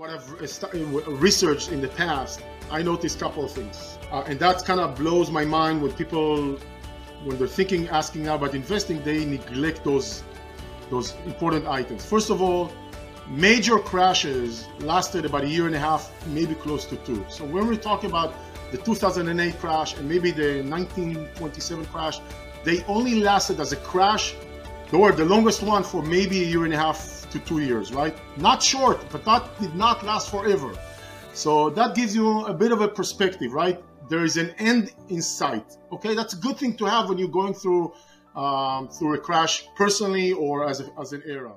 what I've researched in the past, I noticed a couple of things. Uh, and that kind of blows my mind when people, when they're thinking, asking about investing, they neglect those, those important items. First of all, major crashes lasted about a year and a half, maybe close to two. So when we're talking about the 2008 crash and maybe the 1927 crash, they only lasted as a crash. They were the longest one for maybe a year and a half to two years, right? Not short, but that did not last forever. So that gives you a bit of a perspective, right? There is an end in sight. Okay, that's a good thing to have when you're going through um, through a crash personally or as, a, as an era.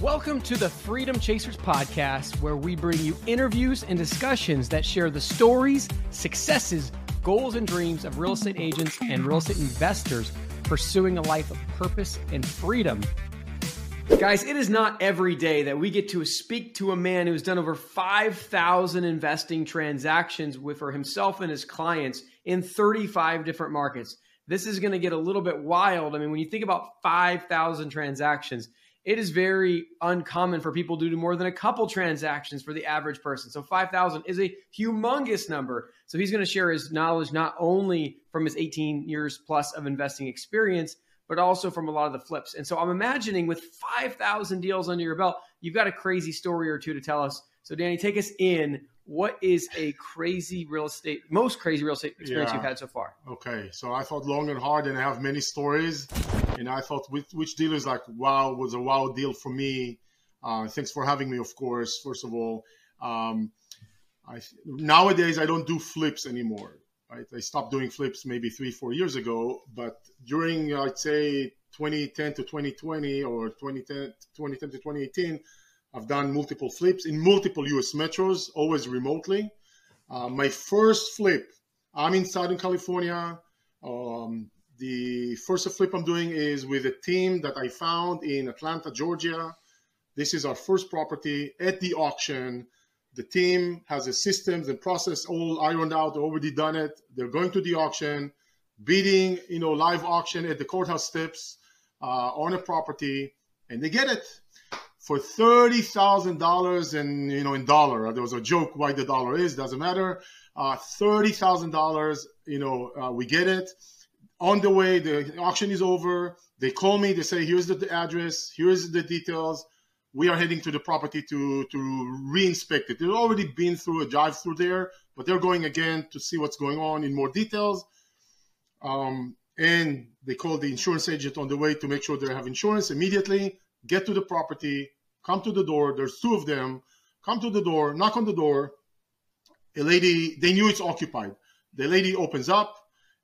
Welcome to the Freedom Chasers podcast, where we bring you interviews and discussions that share the stories, successes, goals, and dreams of real estate agents and real estate investors pursuing a life of purpose and freedom. Guys, it is not every day that we get to speak to a man who's done over 5,000 investing transactions with for himself and his clients in 35 different markets. This is going to get a little bit wild. I mean, when you think about 5,000 transactions, it is very uncommon for people to do more than a couple transactions for the average person. So 5,000 is a humongous number. So he's going to share his knowledge not only from his 18 years plus of investing experience, but also from a lot of the flips. And so I'm imagining with 5,000 deals under your belt, you've got a crazy story or two to tell us. So Dani, take us in. What is a crazy real estate, most crazy real estate experience yeah. you've had so far? Okay, so I thought long and hard, and I have many stories. And I thought, which, which deal is like wow was a wow deal for me. Uh, thanks for having me, of course. First of all, um, I, nowadays I don't do flips anymore. Right? I stopped doing flips maybe three, four years ago, but during I'd say 2010 to 2020 or 2010, 2010 to 2018, I've done multiple flips in multiple US metros, always remotely. Uh, my first flip, I'm in Southern California. Um, the first flip I'm doing is with a team that I found in Atlanta, Georgia. This is our first property at the auction. The team has the systems and process all ironed out, already done it. They're going to the auction, bidding, you know, live auction at the courthouse steps uh, on a property, and they get it for thirty thousand dollars and you know in dollar. There was a joke why the dollar is doesn't matter. Uh, thirty thousand dollars, you know, uh, we get it. On the way, the auction is over. They call me. They say, "Here's the address. Here's the details we are heading to the property to to re-inspect it. They've already been through a drive through there, but they're going again to see what's going on in more details. Um, and they call the insurance agent on the way to make sure they have insurance immediately. Get to the property, come to the door. There's two of them. Come to the door, knock on the door. A lady, they knew it's occupied. The lady opens up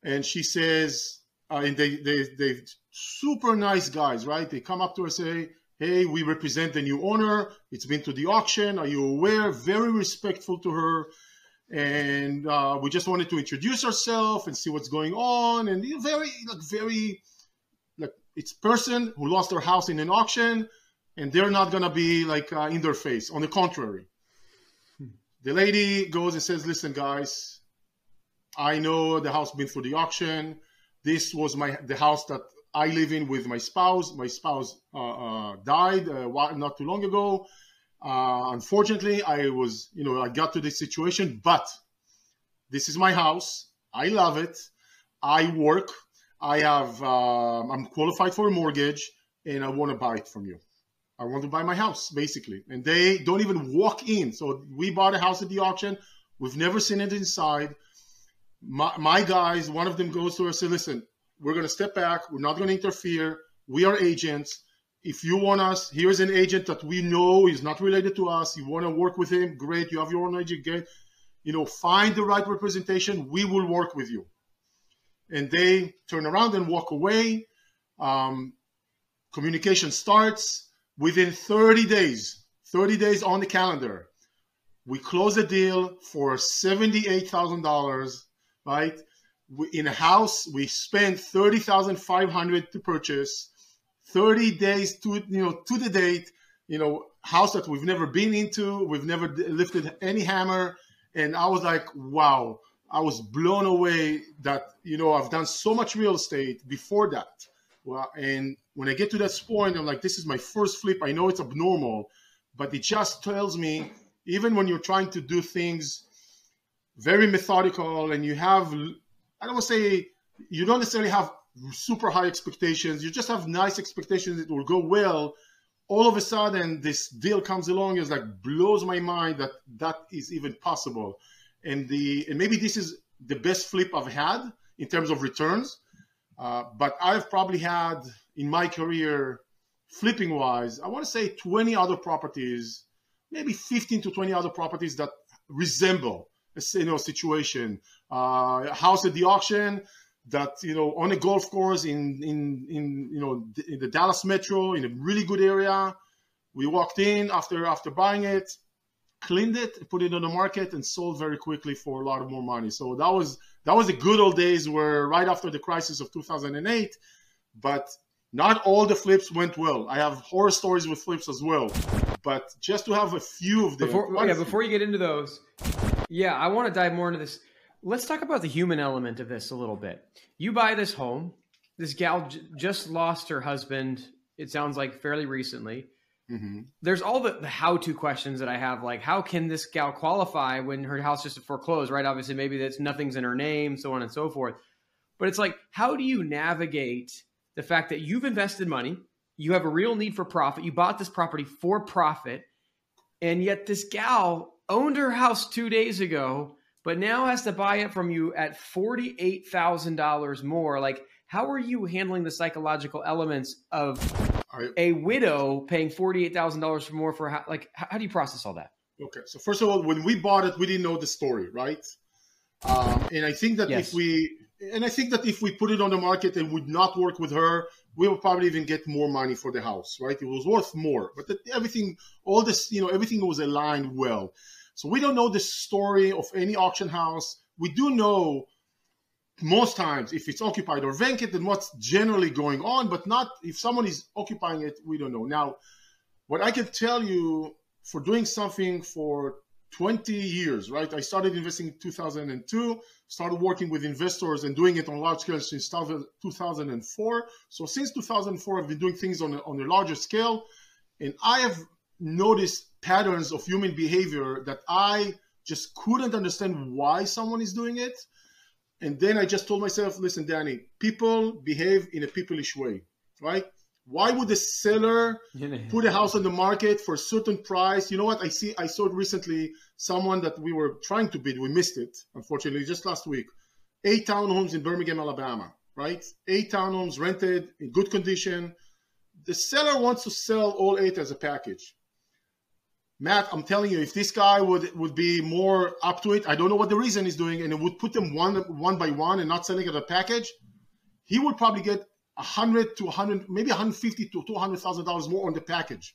and she says, uh, and they they they super nice guys, right? They come up to her say, hey, we represent the new owner. It's been to the auction. Are you aware? Very respectful to her. And uh, we just wanted to introduce ourselves and see what's going on. And very, like, very, like, it's person who lost their house in an auction, and they're not gonna be like uh, in their face. On the contrary, the lady goes and says, "Listen, guys, I know the house been through the auction. This was my the house that I live in with my spouse. My spouse uh, uh, died uh, not too long ago. Uh, unfortunately, I was, you know, I got to this situation, but this is my house. I love it. I work. I have, um, I'm qualified for a mortgage and I want to buy it from you. I want to buy my house, basically. And they don't even walk in. So we bought a house at the auction. We've never seen it inside. My, my guys, one of them goes to her and says, listen, we're going to step back. We're not going to interfere. We are agents. If you want us, here's an agent that we know is not related to us. You want to work with him, great. You have your own agent, you know, find the right representation. We will work with you. And they turn around and walk away. Um, communication starts within 30 days. 30 days on the calendar. We close a deal for $78,000, right? In a house we spent 30,500 to purchase 30 days to you know to the date you know house that we've never been into we've never lifted any hammer. And I was like wow. I was blown away that you know I've done so much real estate before that. Well and when I get to that point I'm like this is my first flip. I know it's abnormal but it just tells me even when you're trying to do things very methodical and you have, I don't want to say, you don't necessarily have super high expectations. You just have nice expectations. It will go well. All of a sudden, this deal comes along. It's like blows my mind that that is even possible. And the and maybe this is the best flip I've had in terms of returns. Uh, but I've probably had in my career, flipping wise, I want to say 20 other properties, maybe 15 to 20 other properties that resemble you know situation. Uh, house at the auction that you know on a golf course in in in you know in the Dallas metro in a really good area. We walked in after after buying it, cleaned it, put it on the market, and sold very quickly for a lot of more money. So that was that was the good old days where right after the crisis of 2008, but not all the flips went well. I have horror stories with flips as well, but just to have a few of them. Before, yeah, before you get into those, yeah, I want to dive more into this. Let's talk about the human element of this a little bit. You buy this home. This gal j- just lost her husband. It sounds like fairly recently. Mm-hmm. There's all the, the how-to questions that I have, like how can this gal qualify when her house just foreclosed? Right? Obviously, maybe that's nothing's in her name, so on and so forth. But it's like, how do you navigate the fact that you've invested money, you have a real need for profit, you bought this property for profit, and yet this gal owned her house two days ago, but now has to buy it from you at $48,000 more. Like, how are you handling the psychological elements of a widow paying $48,000 for more for how, like, how do you process all that? Okay. So first of all, when we bought it, we didn't know the story, right? Um, and I think that yes. if we, and I think that if we put it on the market and would not work with her, we would probably even get more money for the house, right? It was worth more, but everything, all this, you know, everything was aligned well. So we don't know the story of any auction house. We do know most times if it's occupied or vacant and what's generally going on, but not if someone is occupying it, we don't know. Now, what I can tell you for doing something for 20 years, right? I started investing in 2002, started working with investors and doing it on large scale since 2004. So since 2004, I've been doing things on a, on a larger scale. And I have noticed patterns of human behavior that I just couldn't understand why someone is doing it. And then I just told myself, listen, Dani, people behave in a peopleish way, right? Why would the seller put a house on the market for a certain price? You know what? I see. I saw recently. Someone that we were trying to bid, we missed it, unfortunately, just last week. Eight townhomes in Birmingham, Alabama. Right? Eight townhomes rented in good condition. The seller wants to sell all eight as a package. Matt, I'm telling you, if this guy would would be more up to it, I don't know what the reason he's doing, and it would put them one one by one and not selling it as a package, he would probably get a 100 to 100, maybe 150 to 200,000 dollars more on the package.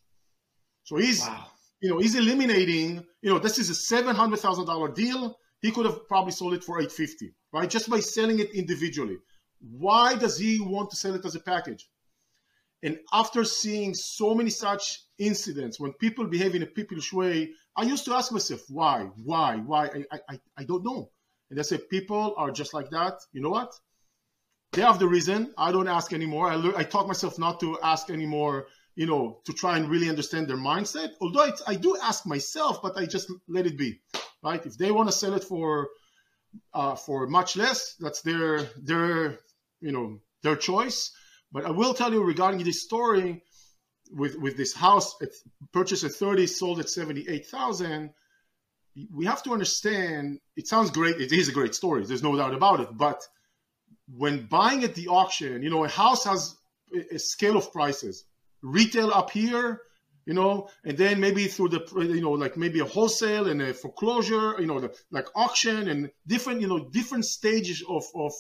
So he's, wow. you know, he's eliminating. You know, this is a 700,000 dollar deal. He could have probably sold it for 850, right? Just by selling it individually. Why does he want to sell it as a package? And after seeing so many such incidents, when people behave in a peopleish way, I used to ask myself, why, why, why? I, I, I don't know. And I said, people are just like that. You know what? they have the reason. I don't ask anymore. I, I taught myself not to ask anymore, you know, to try and really understand their mindset. Although I do ask myself, but I just let it be, right? If they want to sell it for uh, for much less, that's their their you know their choice. But I will tell you regarding this story with with this house, purchased at 30, sold at 78,000. We have to understand. It sounds great. It is a great story. There's no doubt about it. But when buying at the auction, you know, a house has a scale of prices. Retail up here, you know, and then maybe through the, you know, like maybe a wholesale and a foreclosure, you know, the, like auction and different, you know, different stages of, of,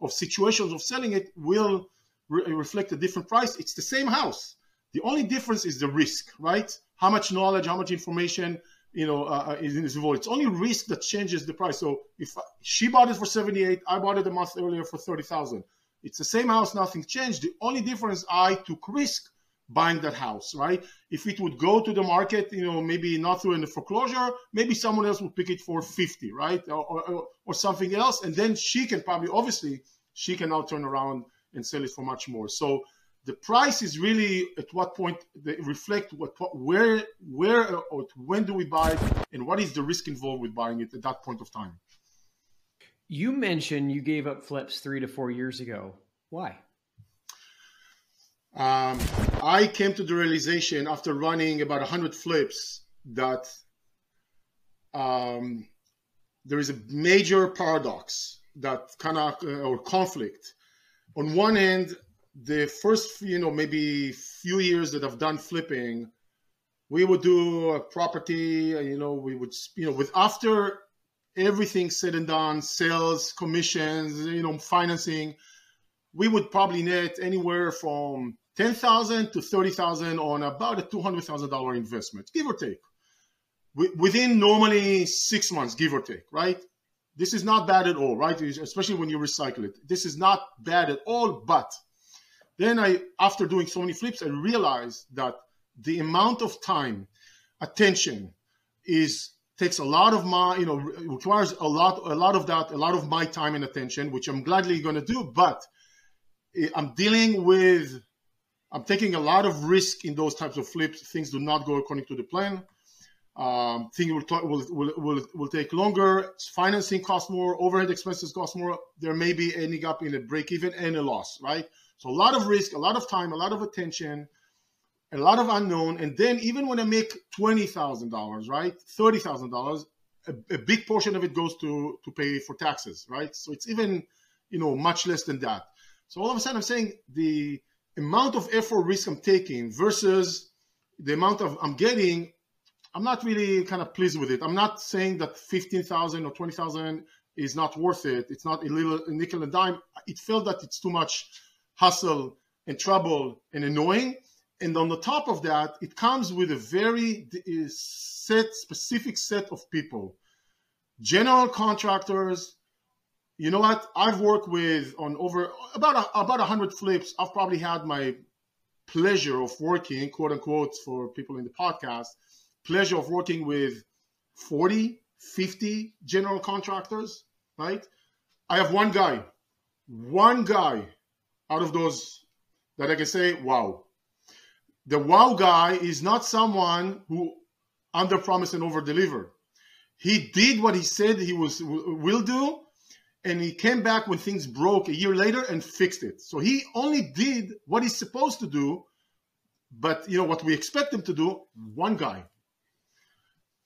of situations of selling it will re- reflect a different price. It's the same house. The only difference is the risk, right? How much knowledge, how much information, you know, uh, uh is involved. It's only risk that changes the price. So if she bought it for 78, I bought it a month earlier for 30,000. It's the same house, nothing changed. The only difference, I took risk buying that house, right? If it would go to the market, you know, maybe not through the foreclosure, maybe someone else would pick it for 50, right? Or, or, or something else. And then she can probably, obviously, she can now turn around and sell it for much more. So The price is really at what point they reflect what, where where or when do we buy it and what is the risk involved with buying it at that point of time. You mentioned you gave up flips three to four years ago. Why? Um, I came to the realization after running about 100 flips that um, there is a major paradox that kind of uh, or conflict. On one end, the first you know maybe few years that I've done flipping, we would do a property. Uh, you know, we would you know with after everything said and done, sales, commissions, you know, financing, we would probably net anywhere from ten thousand to thirty thousand on about a two hundred thousand dollar investment, give or take within normally six months, give or take, right? This is not bad at all, right? Especially when you recycle it. This is not bad at all, but then I, after doing so many flips, I realized that the amount of time, attention is takes a lot of my, you know, requires a lot, a lot of that, a lot of my time and attention, which I'm gladly going to do. But I'm dealing with, I'm taking a lot of risk in those types of flips. Things do not go according to the plan. Um, things will, will, will, will, will take longer. Financing costs more. Overhead expenses cost more. There may be ending up in a break even and a loss, right? So a lot of risk, a lot of time, a lot of attention, a lot of unknown. And then even when I make twenty thousand dollars, right, thirty thousand dollars, a big portion of it goes to to pay for taxes, right? So it's even you know much less than that. So all of a sudden, I'm saying the amount of effort risk I'm taking versus the amount of I'm getting I'm not really kind of pleased with it. I'm not saying that 15,000 or 20,000 is not worth it. It's not a little a nickel and dime. It felt that it's too much hustle and trouble and annoying. And on the top of that, it comes with a very set, specific set of people. General contractors. You know what? I've worked with on over about a, about hundred flips. I've probably had my pleasure of working, quote unquote, for people in the podcast pleasure of working with 40, 50 general contractors, right? I have one guy, one guy out of those that I can say, wow. The wow guy is not someone who under promise and over deliver. He did what he said he was will do, and he came back when things broke a year later and fixed it. So he only did what he's supposed to do, but you know what we expect him to do. One guy,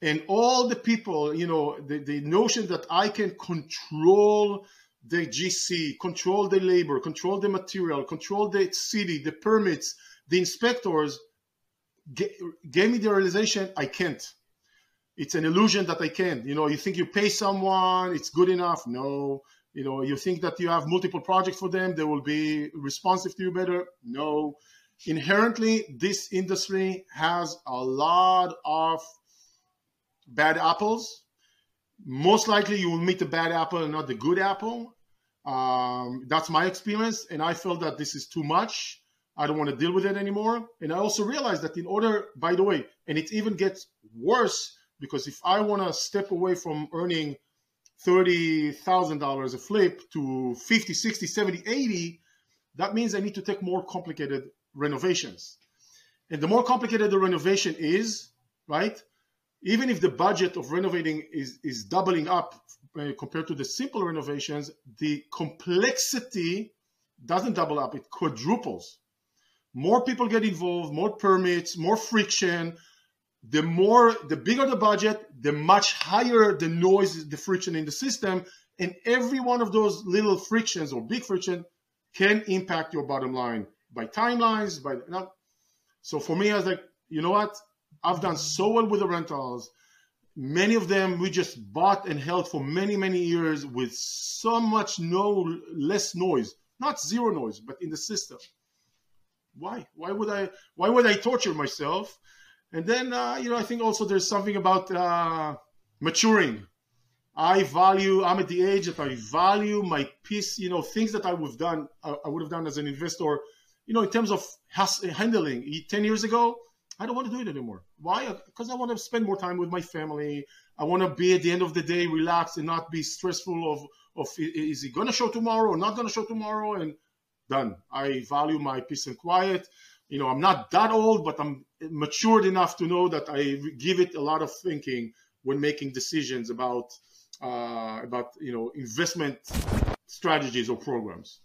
and all the people, you know, the, the notion that I can control the GC, control the labor, control the material, control the city, the permits, the inspectors, gave me the realization I can't. It's an illusion that I can't. You know, you think you pay someone, it's good enough. No. You know, you think that you have multiple projects for them, they will be responsive to you better. No. Inherently, this industry has a lot of bad apples. Most likely, you will meet the bad apple and not the good apple. Um, that's my experience, and I felt that this is too much. I don't want to deal with it anymore. And I also realized that in order, by the way, and it even gets worse because if I want to step away from earning $30,000 a flip to 50, 60, 70, 80, that means I need to take more complicated renovations. And the more complicated the renovation is, right, even if the budget of renovating is, is doubling up uh, compared to the simple renovations, the complexity doesn't double up, it quadruples. More people get involved, more permits, more friction. The more, the bigger the budget, the much higher the noise, the friction in the system. And every one of those little frictions or big friction can impact your bottom line by timelines, by, know, so for me, I was like, you know what? I've done so well with the rentals. Many of them we just bought and held for many, many years with so much no less noise, not zero noise, but in the system. Why? Why would I? Why would I torture myself? And then uh, you know, I think also there's something about uh, maturing. I value. I'm at the age that I value my peace. You know, things that I would have done. Uh, I would have done as an investor. You know, in terms of handling. Ten years ago, I don't want to do it anymore. Why? Because I want to spend more time with my family. I want to be at the end of the day relaxed and not be stressful of of is he going to show tomorrow or not going to show tomorrow. And done. I value my peace and quiet. You know, I'm not that old, but I'm matured enough to know that I give it a lot of thinking when making decisions about uh, about you know investment strategies or programs.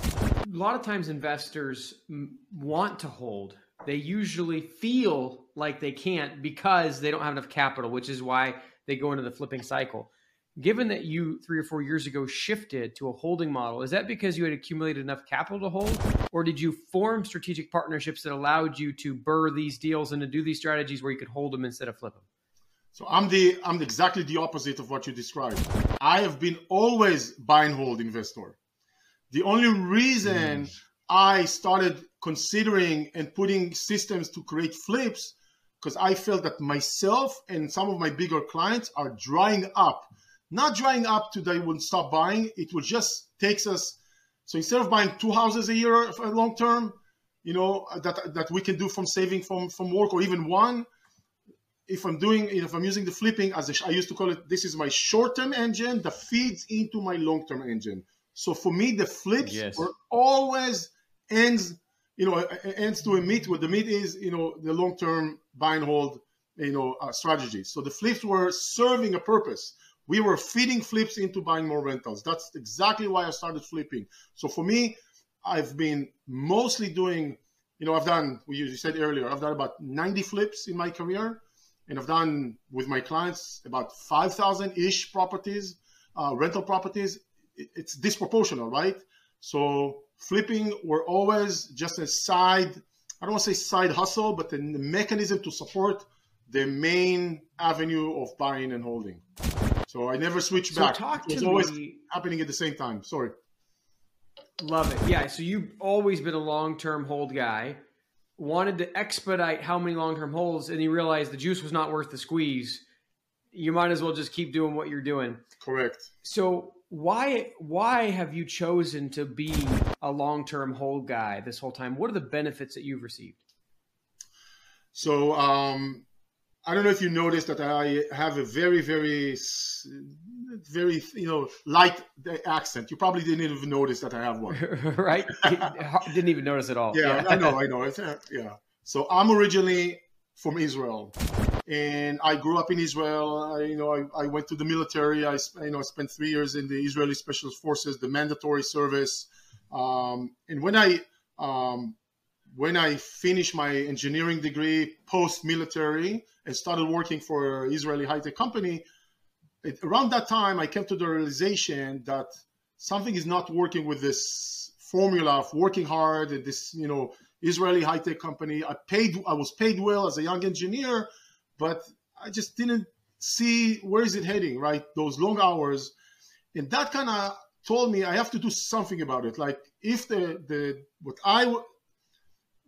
A lot of times, investors want to hold. They usually feel like they can't because they don't have enough capital, which is why they go into the flipping cycle. Given that you three or four years ago shifted to a holding model, is that because you had accumulated enough capital to hold, or did you form strategic partnerships that allowed you to burr these deals and to do these strategies where you could hold them instead of flip them? So I'm the I'm exactly the opposite of what you described. I have been always buy and hold investor. The only reason mm. I started considering and putting systems to create flips because I felt that myself and some of my bigger clients are drying up not drying up to they will stop buying. It will just takes us. So instead of buying two houses a year for long term, you know that that we can do from saving from from work or even one. If I'm doing, if I'm using the flipping as a, I used to call it, this is my short-term engine that feeds into my long-term engine. So for me, the flips yes. were always ends, you know, ends to a meet. What the meet is, you know, the long-term buy and hold, you know, uh, strategy. So the flips were serving a purpose we were feeding flips into buying more rentals. That's exactly why I started flipping. So for me, I've been mostly doing, you know, I've done, you said earlier, I've done about 90 flips in my career. And I've done with my clients about 5,000 ish properties, uh, rental properties. It's disproportional, right? So flipping were always just a side, I don't want to say side hustle, but the mechanism to support the main avenue of buying and holding. So I never switched so back. Talk it was always me. happening at the same time. Sorry. Love it. Yeah. So you've always been a long term hold guy. Wanted to expedite how many long term holds, and you realized the juice was not worth the squeeze. You might as well just keep doing what you're doing. Correct. So why why have you chosen to be a long term hold guy this whole time? What are the benefits that you've received? So um, I don't know if you noticed that I have a very, very, very, you know, light accent. You probably didn't even notice that I have one. right? didn't even notice at all. Yeah, yeah. I know, I know. It's, uh, yeah. So I'm originally from Israel, and I grew up in Israel. I, you know, I, I went to the military. I, you know, I spent three years in the Israeli Special Forces, the mandatory service. Um, and when I um, when I finished my engineering degree post military and started working for an Israeli high tech company, it, around that time I came to the realization that something is not working with this formula of working hard at this you know Israeli high tech company. I paid I was paid well as a young engineer, but I just didn't see where is it heading. Right, those long hours, and that kind of told me I have to do something about it. Like if the the what I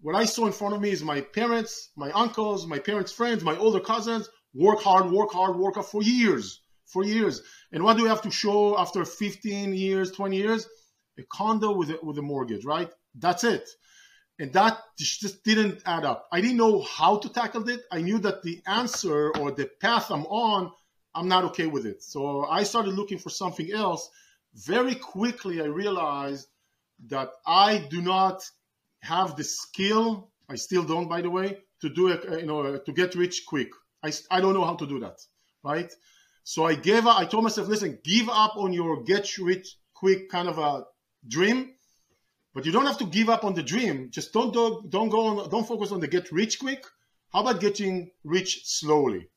what I saw in front of me is my parents, my uncles, my parents' friends, my older cousins work hard, work hard, work hard for years, for years. And what do we have to show after 15 years, 20 years? A condo with a, with a mortgage, right? That's it. And that just didn't add up. I didn't know how to tackle it. I knew that the answer or the path I'm on, I'm not okay with it. So I started looking for something else. Very quickly, I realized that I do not have the skill. I still don't, by the way, to do it. You know, to get rich quick. I I don't know how to do that, right? So I gave up. I told myself, listen, give up on your get rich quick kind of a dream, but you don't have to give up on the dream. Just don't do, don't go on. Don't focus on the get rich quick. How about getting rich slowly?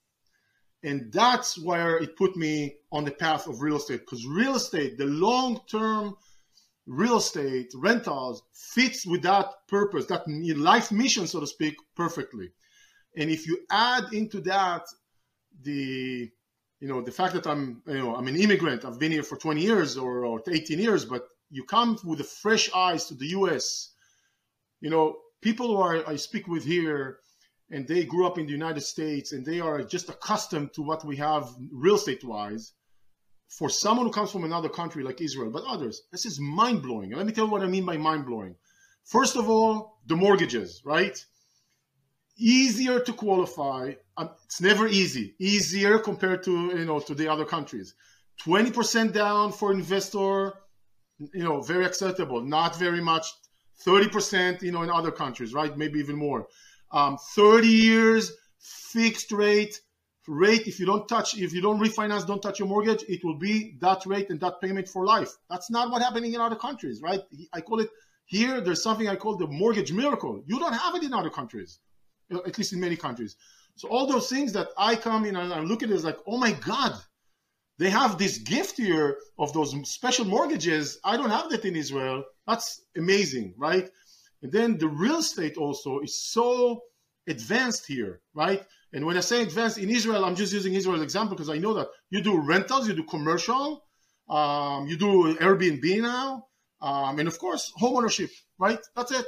And that's where it put me on the path of real estate because real estate, the long term real estate, rentals fits with that purpose, that life mission, so to speak, perfectly. And if you add into that the you know the fact that I'm you know I'm an immigrant, I've been here for 20 years or, or 18 years, but you come with fresh eyes to the U.S. You know people who are I speak with here, and they grew up in the United States, and they are just accustomed to what we have real estate wise for someone who comes from another country like Israel, but others, this is mind blowing. Let me tell you what I mean by mind blowing. First of all, the mortgages, right? Easier to qualify. Um, it's never easy. Easier compared to you know to the other countries. Twenty percent down for investor, you know, very acceptable. Not very much, 30%, you know, in other countries, right? Maybe even more. Um, 30 years, fixed rate, rate. If you don't touch, if you don't refinance, don't touch your mortgage, it will be that rate and that payment for life. That's not what happening in other countries, right? I call it here. There's something I call the mortgage miracle. You don't have it in other countries, at least in many countries. So all those things that I come in and I look at it as like, oh my God, they have this gift here of those special mortgages. I don't have that in Israel. That's amazing, right? And then the real estate also is so advanced here, right? And when I say advanced in Israel, I'm just using Israel example because I know that you do rentals, you do commercial, um, you do Airbnb now, um, and of course home ownership, right? That's it.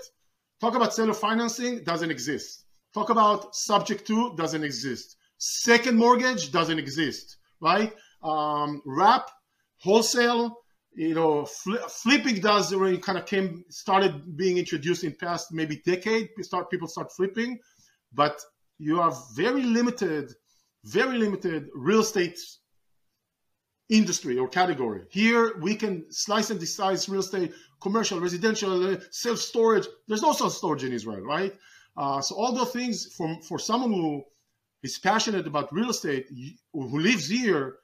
Talk about seller financing doesn't exist. Talk about subject to doesn't exist. Second mortgage doesn't exist, right? Um, wrap, wholesale, you know, fl- flipping does already kind of came started being introduced in past maybe decade. Start people start flipping, but you have very limited, very limited real estate industry or category. Here we can slice and dice real estate, commercial, residential, uh, self storage. There's no self storage in Israel, right? Uh, so all those things from for someone who is passionate about real estate, who lives here,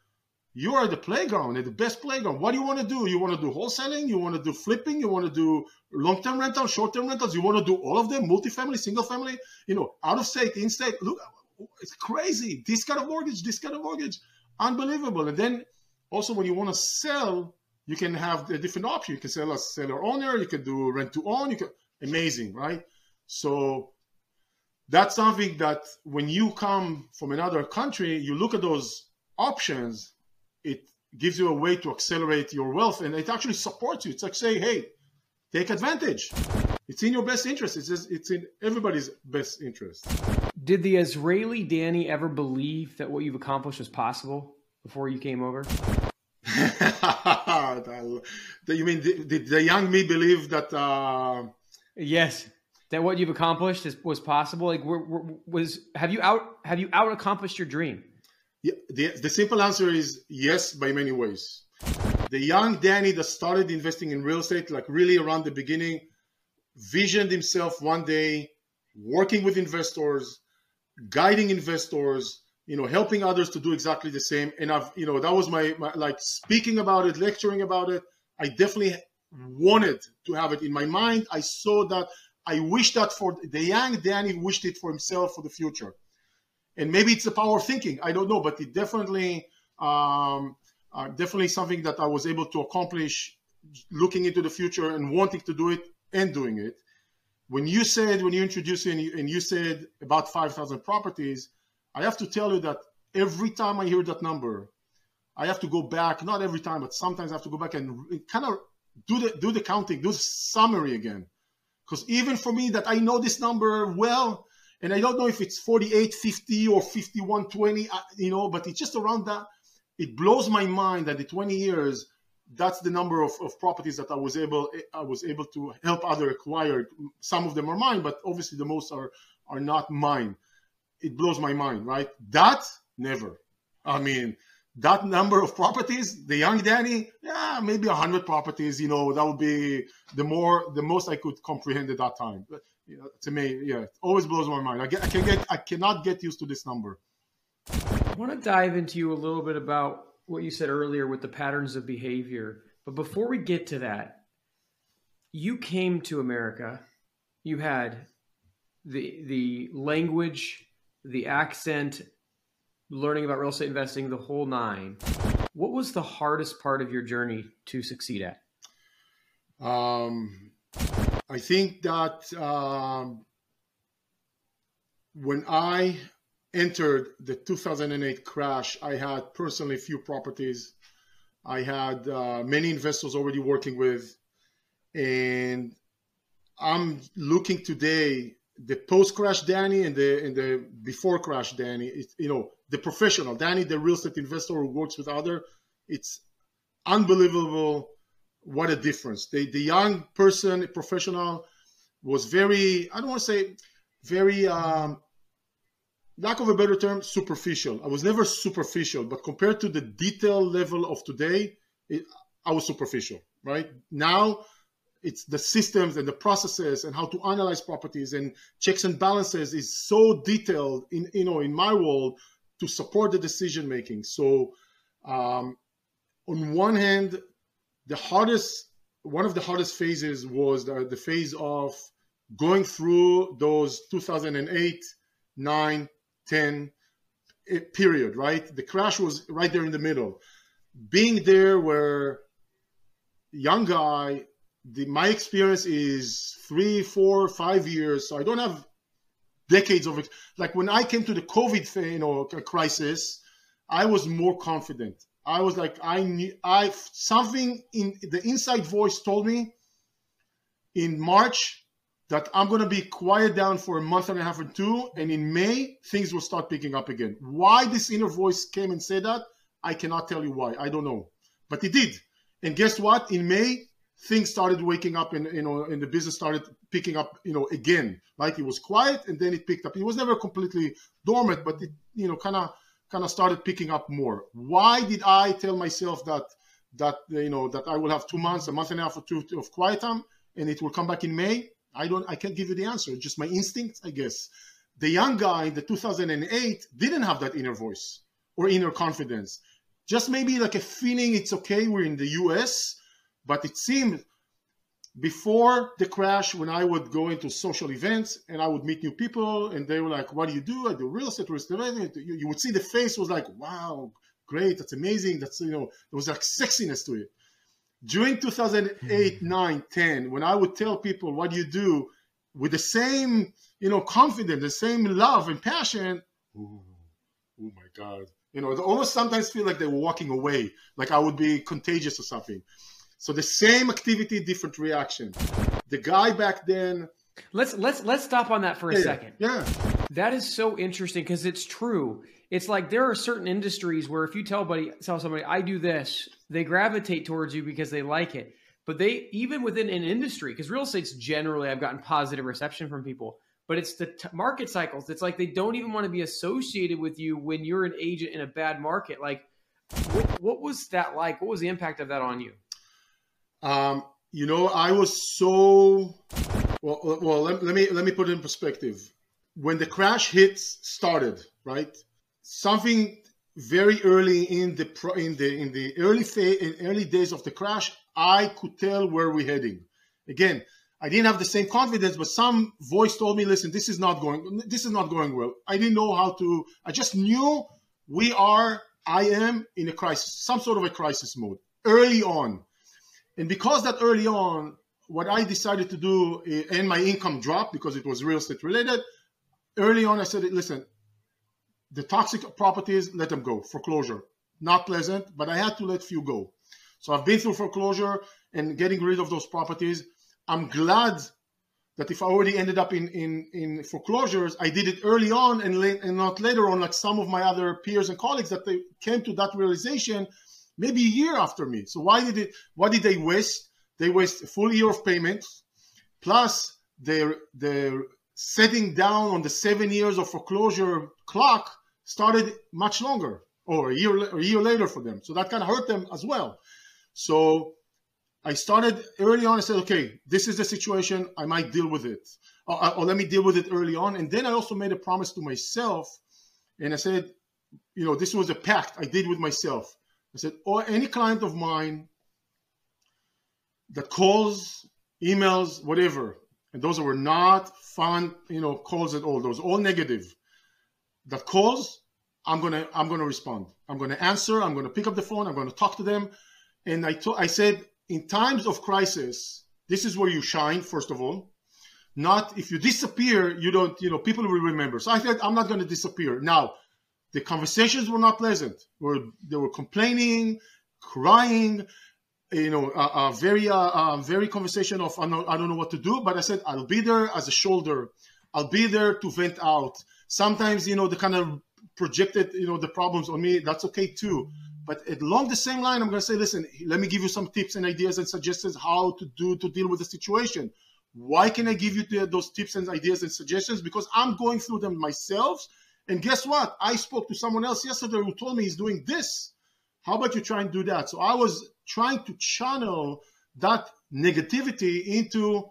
you are the playground, the best playground. What do you want to do? You want to do wholesaling? You want to do flipping? You want to do long-term rentals, short-term rentals? You want to do all of them, multifamily, single family, you know, out of state, in state. Look, it's crazy. This kind of mortgage, this kind of mortgage, unbelievable. And then also when you want to sell, you can have a different option. You can sell as seller owner. You can do rent to own. You can amazing, right? So that's something that when you come from another country, you look at those options it gives you a way to accelerate your wealth and it actually supports you. It's like saying, hey, take advantage. It's in your best interest. It's, just, it's in everybody's best interest. Did the Israeli Dani ever believe that what you've accomplished was possible before you came over? you mean did the young me believe that? Uh... Yes, that what you've accomplished is, was possible. Like, were, were, was have you out have you out accomplished your dream? The, the simple answer is yes, by many ways. The young Dani that started investing in real estate, like really around the beginning, visioned himself one day working with investors, guiding investors, you know, helping others to do exactly the same. And I've, you know, that was my, my like speaking about it, lecturing about it. I definitely wanted to have it in my mind. I saw that. I wish that for the young Dani wished it for himself for the future and maybe it's the power of thinking. I don't know, but it definitely, um, uh, definitely something that I was able to accomplish, looking into the future and wanting to do it and doing it. When you said, when you introduced and you, and you said about 5,000 properties, I have to tell you that every time I hear that number, I have to go back, not every time, but sometimes I have to go back and kind of do the, do the counting, do the summary again. Because even for me that I know this number well, and I don't know if it's 4850 or 5120, uh, you know, but it's just around that. It blows my mind that in 20 years, that's the number of, of properties that I was able I was able to help other acquire. Some of them are mine, but obviously the most are are not mine. It blows my mind, right? That never. I mean, that number of properties, the young Dani, yeah, maybe hundred properties. You know, that would be the more the most I could comprehend at that time. But you know, to me, yeah, it always blows my mind. I, get, I can get, I cannot get used to this number. I want to dive into you a little bit about what you said earlier with the patterns of behavior. But before we get to that, you came to America. You had the the language, the accent, learning about real estate investing, the whole nine. What was the hardest part of your journey to succeed at? Um, I think that um, when I entered the 2008 crash, I had personally few properties. I had uh, many investors already working with, and I'm looking today the post crash Dani and the and the before crash Dani. It, you know the professional Dani, the real estate investor who works with other. It's unbelievable what a difference. The, the young person, professional, was very, I don't want to say very, um, lack of a better term, superficial. I was never superficial, but compared to the detail level of today, it, I was superficial, right? Now it's the systems and the processes and how to analyze properties and checks and balances is so detailed in you know in my world to support the decision making. So um, on one hand, the hardest one of the hardest phases was the, the phase of going through those 2008 9 10 eh, period right the crash was right there in the middle being there where young guy the my experience is three, four, five years. So I don't have decades of it. Like when I came to the COVID thing, or crisis, I was more confident. I was like, I knew, I something in the inside voice told me in March that I'm to be quiet down for a month and a half or two, and in May things will start picking up again. Why this inner voice came and said that, I cannot tell you why. I don't know, but it did. And guess what? In May things started waking up and you know and the business started picking up you know again Like it was quiet and then it picked up it was never completely dormant but it you know kind of kind of started picking up more. Why did i tell myself that that you know that i will have two months a month and a half or two of quiet time and it will come back in may? I don't i can't give you the answer. Just my instinct i guess. The young guy in the 2008 didn't have that inner voice or inner confidence. Just maybe like a feeling it's okay we're in the us but it seemed before the crash, when I would go into social events and I would meet new people, and they were like, "What do you do?" I do real estate, real estate. You, you would see the face was like, "Wow, great, that's amazing." That's you know, there was like sexiness to it. During 2008, hmm. 9, 10, when I would tell people, "What do you do?" with the same you know confidence, the same love and passion. Ooh, oh my God! You know, it almost sometimes feel like they were walking away, like I would be contagious or something. So the same activity, different reaction. The guy back then. Let's let's let's stop on that for a yeah, second. Yeah. That is so interesting because it's true. It's like there are certain industries where if you tell somebody tell somebody I do this, they gravitate towards you because they like it. But they even within an industry, because real estate's generally I've gotten positive reception from people. But it's the t- market cycles. It's like they don't even want to be associated with you when you're an agent in a bad market. Like, what, what was that like? What was the impact of that on you? Um, you know, I was so well. Well, let, let me let me put it in perspective. When the crash hits started, right? Something very early in the pro, in the in the early phase, in early days of the crash, I could tell where we're heading. Again, I didn't have the same confidence, but some voice told me, "Listen, this is not going. This is not going well." I didn't know how to. I just knew we are. I am in a crisis, some sort of a crisis mode early on. And because that early on, what I decided to do, eh, and my income dropped because it was real estate related. Early on, I said, listen, the toxic properties, let them go. Foreclosure, not pleasant, but I had to let few go. So I've been through foreclosure and getting rid of those properties. I'm glad that if I already ended up in, in, in foreclosures, I did it early on and, late, and not later on, like some of my other peers and colleagues that they came to that realization maybe a year after me. So why did it? What did they waste? They waste a full year of payments, plus their their setting down on the seven years of foreclosure clock started much longer, or a year a year later for them. So that kind of hurt them as well. So I started early on. I said, okay, this is the situation. I might deal with it, or, or let me deal with it early on. And then I also made a promise to myself, and I said, you know, this was a pact I did with myself I said, or any client of mine that calls, emails, whatever, and those were not fun, you know, calls at all. Those all negative. That calls, I'm gonna I'm gonna respond. I'm gonna answer. I'm gonna pick up the phone. I'm gonna talk to them. And I to, I said, in times of crisis, this is where you shine. First of all, not if you disappear, you don't. You know, people will remember. So I said, I'm not gonna disappear now. The conversations were not pleasant. Were they were complaining, crying, you know, a, a very uh, very conversation of I don't, I don't know what to do. But I said I'll be there as a shoulder. I'll be there to vent out. Sometimes you know the kind of projected you know the problems on me. That's okay too. But along the same line, I'm going to say, listen, let me give you some tips and ideas and suggestions how to do to deal with the situation. Why can I give you the, those tips and ideas and suggestions? Because I'm going through them myself and guess what? I spoke to someone else yesterday who told me he's doing this. How about you try and do that? So I was trying to channel that negativity into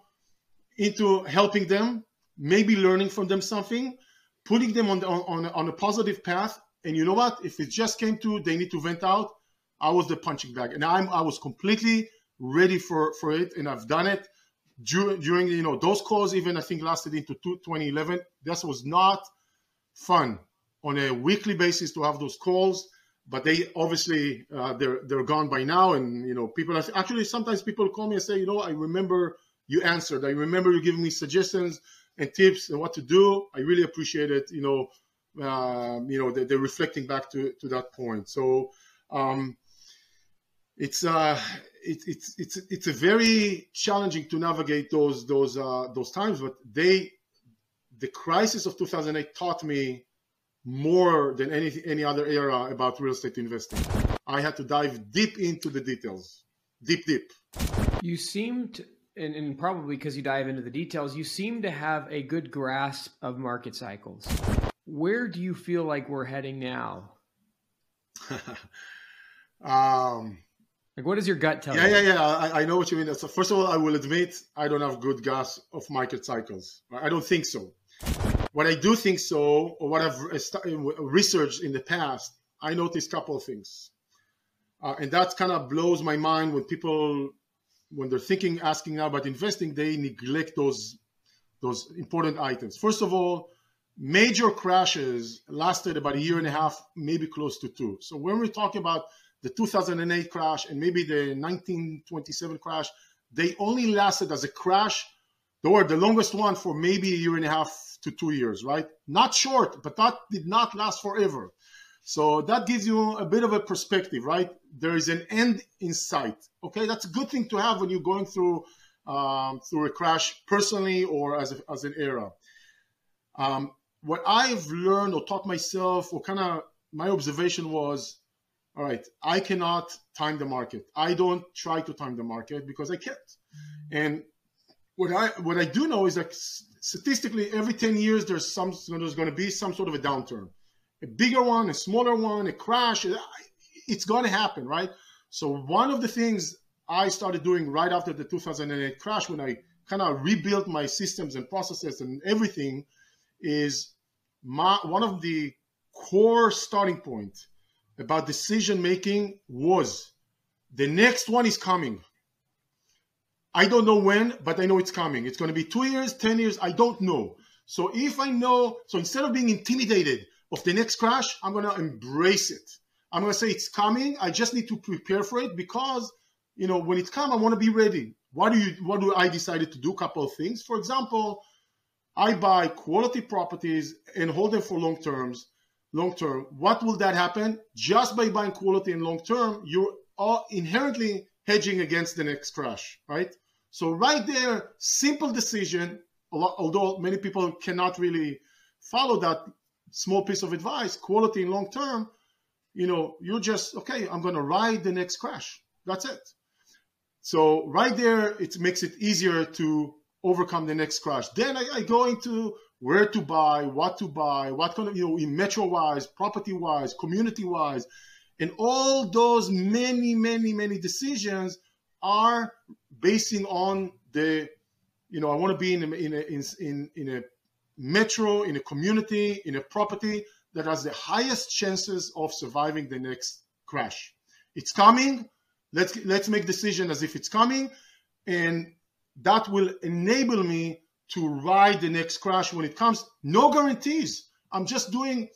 into helping them, maybe learning from them something, putting them on the, on, on a positive path. And you know what? If it just came to they need to vent out, I was the punching bag, and I'm I was completely ready for for it, and I've done it during, during you know those calls. Even I think lasted into 2011. This was not fun on a weekly basis to have those calls but they obviously uh, they're they're gone by now and you know people actually sometimes people call me and say you know i remember you answered. I remember you giving me suggestions and tips and what to do. I really appreciate it you know um, you know they're, they're, reflecting back to to that point. So um, it's uh it, it's it's it's a very challenging to navigate those those uh, those times but they the crisis of 2008 taught me more than any any other era about real estate investing. I had to dive deep into the details, deep, deep. You seem to, and, and probably because you dive into the details, you seem to have a good grasp of market cycles. Where do you feel like we're heading now? um, like, what does your gut tell yeah, you? Yeah, yeah, yeah. I, I, know what you mean. So, first of all, I will admit I don't have good grasp of market cycles. I don't think so what I do think so, or what I've researched in the past, I noticed a couple of things. Uh, and that kind of blows my mind when people, when they're thinking, asking now about investing, they neglect those, those important items. First of all, major crashes lasted about a year and a half, maybe close to two. So when we talk about the 2008 crash and maybe the 1927 crash, they only lasted as a crash. They were the longest one for maybe a year and a half to two years, right? Not short, but that did not last forever. So that gives you a bit of a perspective, right? There is an end in sight. Okay, that's a good thing to have when you're going through um, through a crash personally or as, a, as an era. Um, what I've learned or taught myself, or kind of my observation was, all right, I cannot time the market. I don't try to time the market because I can't. And what I what I do know is that statistically, every 10 years, there's some there's going to be some sort of a downturn, a bigger one, a smaller one, a crash. It's going to happen, right? So one of the things I started doing right after the 2008 crash, when I kind of rebuilt my systems and processes and everything, is my one of the core starting point about decision making was the next one is coming I don't know when, but I know it's coming. It's going to be two years, 10 years, I don't know. So if I know, so instead of being intimidated of the next crash, I'm going to embrace it. I'm going to say it's coming. I just need to prepare for it because, you know, when it comes, I want to be ready. What do you, what do I decided to do? Couple of things. For example, I buy quality properties and hold them for long terms, long term. What will that happen? Just by buying quality and long term, you're inherently hedging against the next crash, right? So right there, simple decision. Although many people cannot really follow that small piece of advice, quality in long term, you know, you're just okay. I'm going to ride the next crash. That's it. So right there, it makes it easier to overcome the next crash. Then I, I go into where to buy, what to buy, what kind of you know, in metro wise, property wise, community wise, and all those many, many, many decisions are basing on the, you know, I want to be in a, in a, in, in a metro, in a community, in a property that has the highest chances of surviving the next crash. It's coming. Let's let's make decision as if it's coming, and that will enable me to ride the next crash when it comes. No guarantees. I'm just doing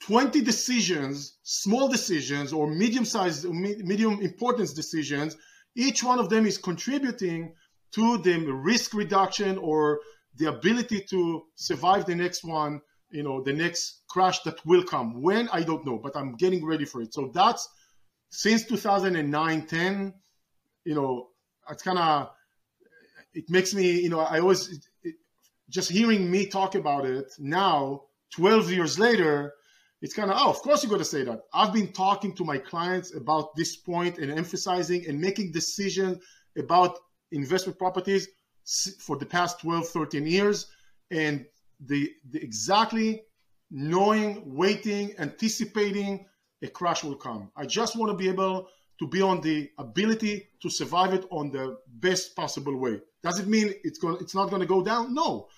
20 decisions, small decisions, or medium-sized, medium importance decisions each one of them is contributing to the risk reduction or the ability to survive the next one, you know, the next crash that will come. When, I don't know, but I'm getting ready for it. So that's since 2009, 10, you know, it's kind of, it makes me, you know, I always, it, it, just hearing me talk about it now, 12 years later, it's kind of, oh, of course you got to say that. I've been talking to my clients about this point and emphasizing and making decisions about investment properties for the past 12, 13 years. And the, the exactly knowing, waiting, anticipating a crash will come. I just want to be able to be on the ability to survive it on the best possible way. Does it mean it's going it's not going to go down? No.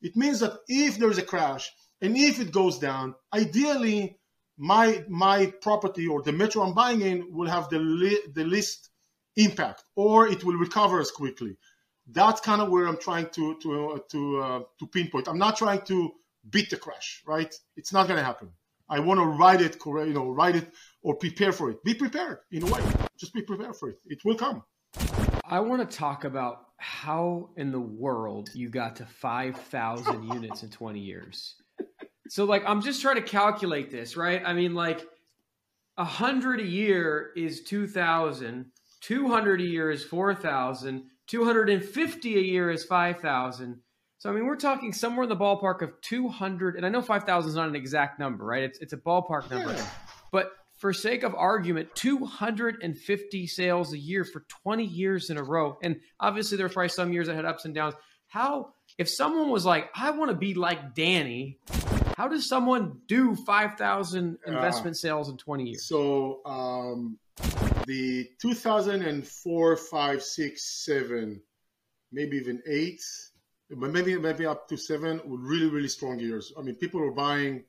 It means that if there's a crash and if it goes down, ideally my my property or the metro I'm buying in will have the li- the least impact or it will recover as quickly. That's kind of where I'm trying to to uh, to uh, to pinpoint. I'm not trying to beat the crash, right? It's not going to happen. I want to write it, you know, write it or prepare for it. Be prepared in a way. Just be prepared for it. It will come. I want to talk about how in the world you got to 5,000 units in 20 years. So, like, I'm just trying to calculate this, right? I mean, like, 100 a year is 2,000, 200 a year is 4,000, 250 a year is 5,000. So, I mean, we're talking somewhere in the ballpark of 200, and I know 5,000 is not an exact number, right? It's, it's a ballpark number. Yeah. But for sake of argument, 250 sales a year for 20 years in a row. And obviously, there were probably some years that had ups and downs. How, if someone was like, I want to be like Dani, how does someone do 5,000 uh, investment uh, sales in 20 years? So, um, the 2004, 5, 6, 7, maybe even 8, but maybe maybe up to 7 were really, really strong years. I mean, people were buying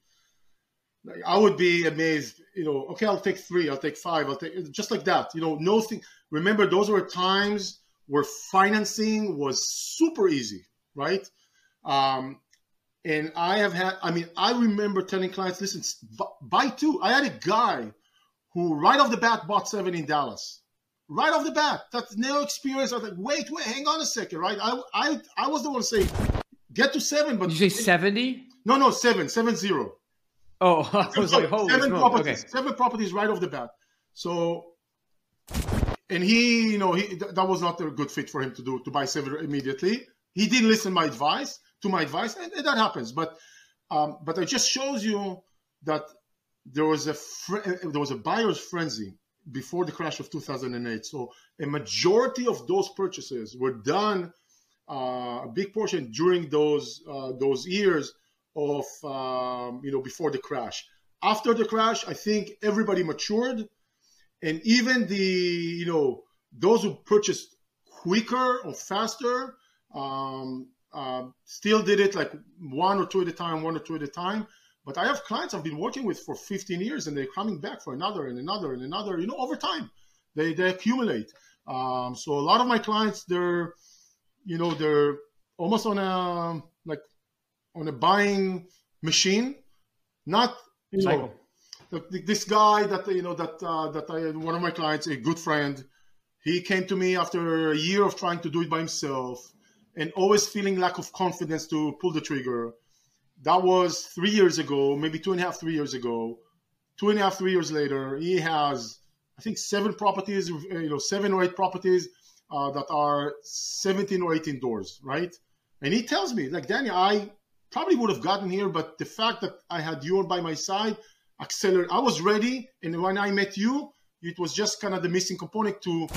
I would be amazed, you know, okay, I'll take three, I'll take five, I'll take just like that. You know, no thing. Remember, those were times where financing was super easy, right? Um, and I have had, I mean, I remember telling clients, listen, buy two. I had a guy who right off the bat bought seven in Dallas. Right off the bat. That's no experience. I was like, wait, wait, hang on a second, right? I I, I was the one saying, get to seven, but Did you say 70? No, no, seven, seven zero. Oh, I was like, holy seven smoke. properties, okay. seven properties right off the bat. So, and he, you know, he that was not a good fit for him to do to buy seven immediately. He didn't listen my advice to my advice, and, and that happens. But, um, but it just shows you that there was a fr- there was a buyer's frenzy before the crash of 2008. So a majority of those purchases were done, uh, a big portion during those uh, those years of um, you know before the crash. After the crash, I think everybody matured, and even the you know those who purchased quicker or faster um, uh, still did it like one or two at a time, one or two at a time. But I have clients I've been working with for 15 years, and they're coming back for another and another and another. You know, over time, they they accumulate. Um, so a lot of my clients, they're you know they're almost on a like on a buying machine, not you know this guy that you know that uh, that I one of my clients, a good friend, he came to me after a year of trying to do it by himself and always feeling lack of confidence to pull the trigger. That was three years ago, maybe two and a half, three years ago. Two and a half, three years later, he has, I think, seven properties, you know, seven or eight properties uh, that are 17 or 18 doors, right? And he tells me, like, Dani, I probably would have gotten here, but the fact that I had you by my side accelerated. I was ready, and when I met you, it was just kind of the missing component to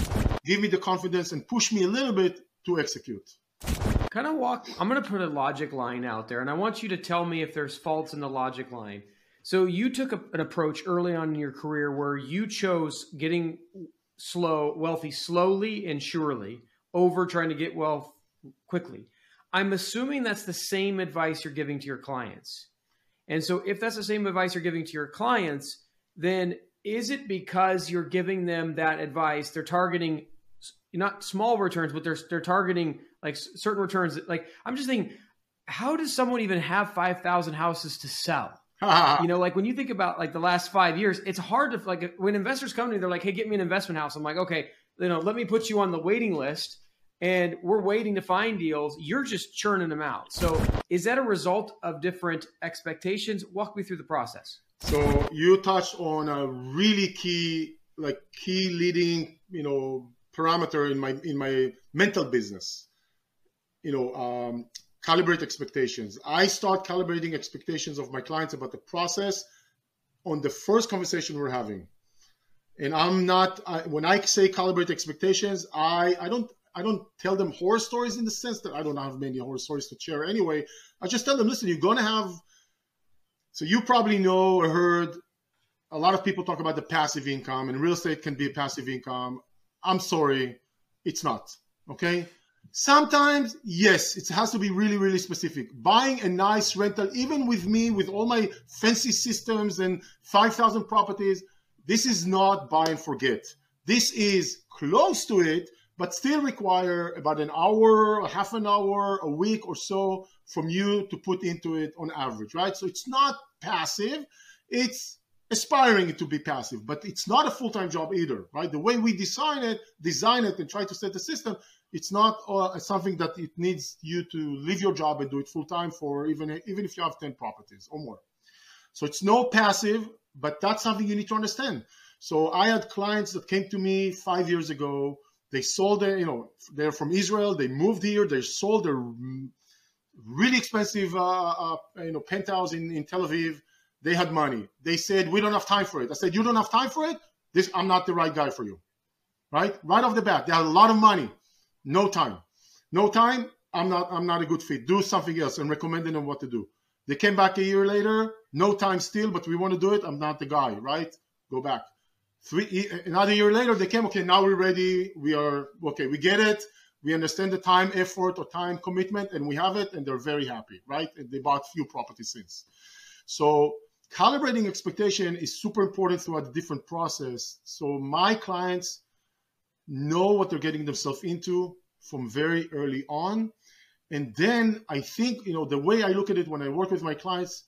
give me the confidence and push me a little bit to execute. Kind of walk. I'm going to put a logic line out there, and I want you to tell me if there's faults in the logic line. So you took a, an approach early on in your career where you chose getting slow, wealthy slowly and surely over trying to get wealth quickly. I'm assuming that's the same advice you're giving to your clients. And so, if that's the same advice you're giving to your clients, then is it because you're giving them that advice? They're targeting not small returns, but they're they're targeting like certain returns. Like I'm just thinking, how does someone even have five thousand houses to sell? you know, like when you think about like the last five years, it's hard to like when investors come to me, they're like, "Hey, get me an investment house." I'm like, "Okay, you know, let me put you on the waiting list." and we're waiting to find deals. You're just churning them out. So, is that a result of different expectations? Walk me through the process. So, you touched on a really key, like key leading, you know, parameter in my in my mental business. You know, um, calibrate expectations. I start calibrating expectations of my clients about the process on the first conversation we're having. And I'm not I, when I say calibrate expectations, I I don't I don't tell them horror stories in the sense that I don't have many horror stories to share anyway. I just tell them, listen, you're gonna have. So you probably know or heard a lot of people talk about the passive income, and real estate can be a passive income. I'm sorry, it's not. Okay. Sometimes, yes, it has to be really, really specific. Buying a nice rental, even with me, with all my fancy systems and 5,000 properties, this is not buy and forget. This is close to it, but still require about an hour, half an hour, a week or so from you to put into it on average, right? So it's not passive. It's aspiring to be passive, but it's not a full-time job either, right? The way we design it, design it, and try to set the system, it's not uh, something that it needs you to leave your job and do it full-time for even even if you have ten properties or more. So it's no passive, but that's something you need to understand. So I had clients that came to me five years ago. They sold their, you know, they're from Israel. They moved here. They sold their really expensive, uh, uh, you know, penthouse in, in Tel Aviv they had money. They said, we don't have time for it. I said, you don't have time for it? This, I'm not the right guy for you. Right? Right off the bat, they had a lot of money. No time. No time. I'm not, I'm not a good fit. Do something else and recommending them what to do. They came back a year later. No time still, but we want to do it. I'm not the guy, right? Go back. Three, another year later, they came, okay, now we're ready. We are, okay, we get it. We understand the time, effort, or time commitment, and we have it, and they're very happy, right? And they bought few properties since. So calibrating expectation is super important throughout the different process. So my clients know what they're getting themselves into from very early on. And then I think, you know, the way I look at it when I work with my clients,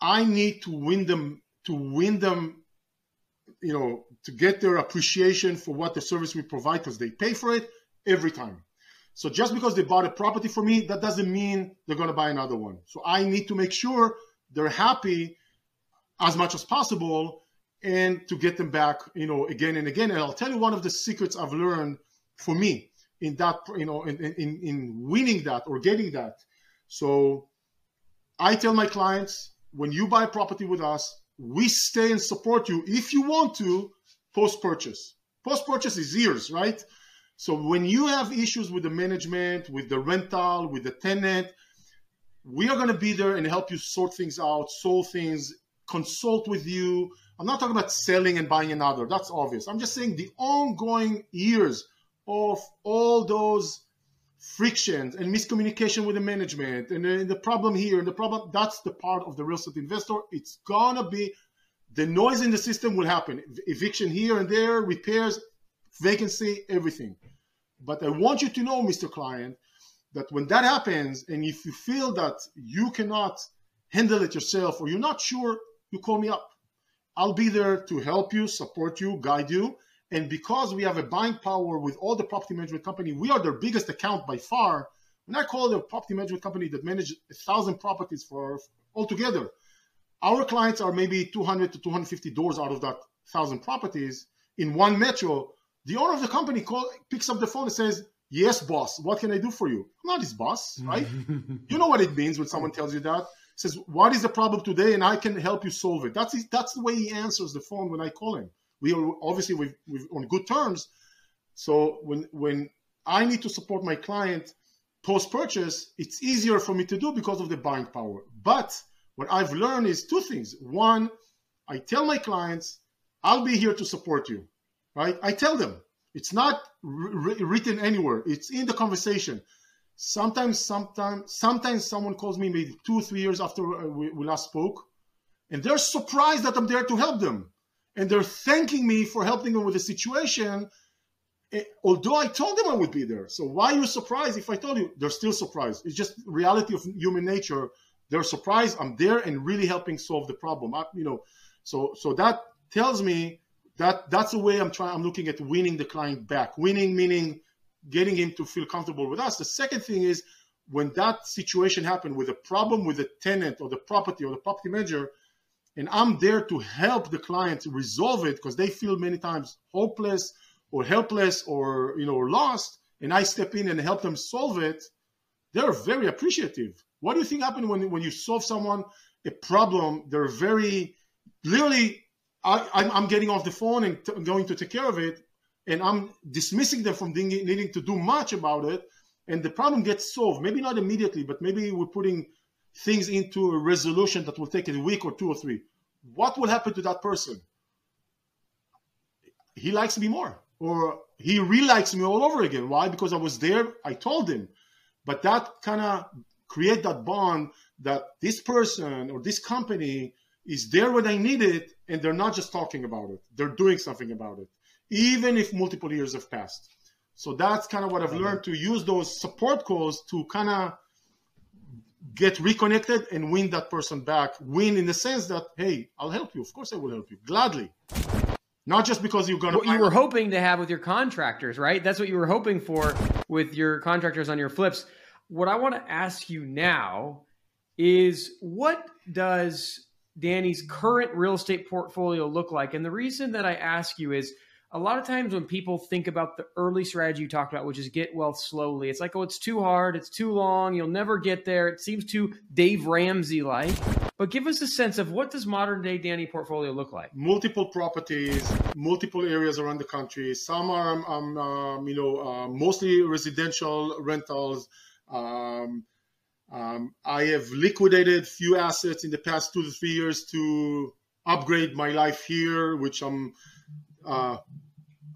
I need to win them, to win them, you know, to get their appreciation for what the service we provide because they pay for it every time. So just because they bought a property for me, that doesn't mean they're going to buy another one. So I need to make sure they're happy as much as possible and to get them back, you know, again and again. And I'll tell you one of the secrets I've learned for me in that, you know, in, in, in winning that or getting that. So I tell my clients, when you buy property with us, we stay and support you if you want to post purchase. Post purchase is years, right? So when you have issues with the management, with the rental, with the tenant, we are going to be there and help you sort things out, solve things, consult with you. I'm not talking about selling and buying another. That's obvious. I'm just saying the ongoing years of all those frictions and miscommunication with the management and the, problem here and the problem that's the part of the real estate investor. It's gonna be the noise in the system will happen. Eviction here and there, repairs, vacancy, everything. But I want you to know, Mr. Client, that when that happens, and if you feel that you cannot handle it yourself or you're not sure, you call me up. I'll be there to help you, support you, guide you. And because we have a buying power with all the property management company, we are their biggest account by far. When I call the property management company that manages a thousand properties for altogether, our clients are maybe 200 to 250 doors out of that thousand properties in one metro. The owner of the company call, picks up the phone and says, Yes, boss. What can I do for you? I'm not his boss, right? you know what it means when someone tells you that. Says, "What is the problem today?" and I can help you solve it. That's that's the way he answers the phone when I call him. We are obviously we we on good terms. So when when I need to support my client post purchase, it's easier for me to do because of the buying power. But what I've learned is two things. One, I tell my clients, I'll be here to support you. Right? I tell them it's not written anywhere. It's in the conversation. Sometimes, sometimes, sometimes someone calls me maybe two, three years after uh, we, we last spoke, and they're surprised that I'm there to help them, and they're thanking me for helping them with the situation. Eh, although I told them I would be there, so why are you surprised? If I told you, they're still surprised. It's just reality of human nature. They're surprised I'm there and really helping solve the problem. I, you know, so so that tells me that that's the way I'm trying. I'm looking at winning the client back. Winning meaning getting him to feel comfortable with us. The second thing is when that situation happened with a problem with the tenant or the property or the property manager, and I'm there to help the client resolve it because they feel many times hopeless or helpless or you know lost, and I step in and help them solve it. They're very appreciative. What do you think happened when when you solve someone a problem? They're very literally I, am getting off the phone and t- going to take care of it, and I'm dismissing them from needing to do much about it, and the problem gets solved. Maybe not immediately, but maybe we're putting things into a resolution that will take a week or two or three. what will happen to that person? He likes me more, or he relikes me all over again. Why? Because I was there. I told him, but that kind of create that bond that this person or this company is there when I need it, and they're not just talking about it; they're doing something about it, even if multiple years have passed. So that's kind of what I've learned to use those support calls to kind of get reconnected and win that person back. Win in the sense that, hey, I'll help you. Of course, I will help you gladly. Not just because you're going to. What you were hoping to have with your contractors, right? That's what you were hoping for with your contractors on your flips. What I want to ask you now is what does Dani's current real estate portfolio look like? And the reason that I ask you is a lot of times when people think about the early strategy you talked about, which is get wealth slowly, it's like, oh, it's too hard, it's too long, you'll never get there. It seems too Dave Ramsey like. But give us a sense of what does modern day Dani portfolio look like? Multiple properties, multiple areas around the country. Some are, um, um, you know, uh, mostly residential rentals. Um, um, I have liquidated few assets in the past two to three years to upgrade my life here, which I'm uh,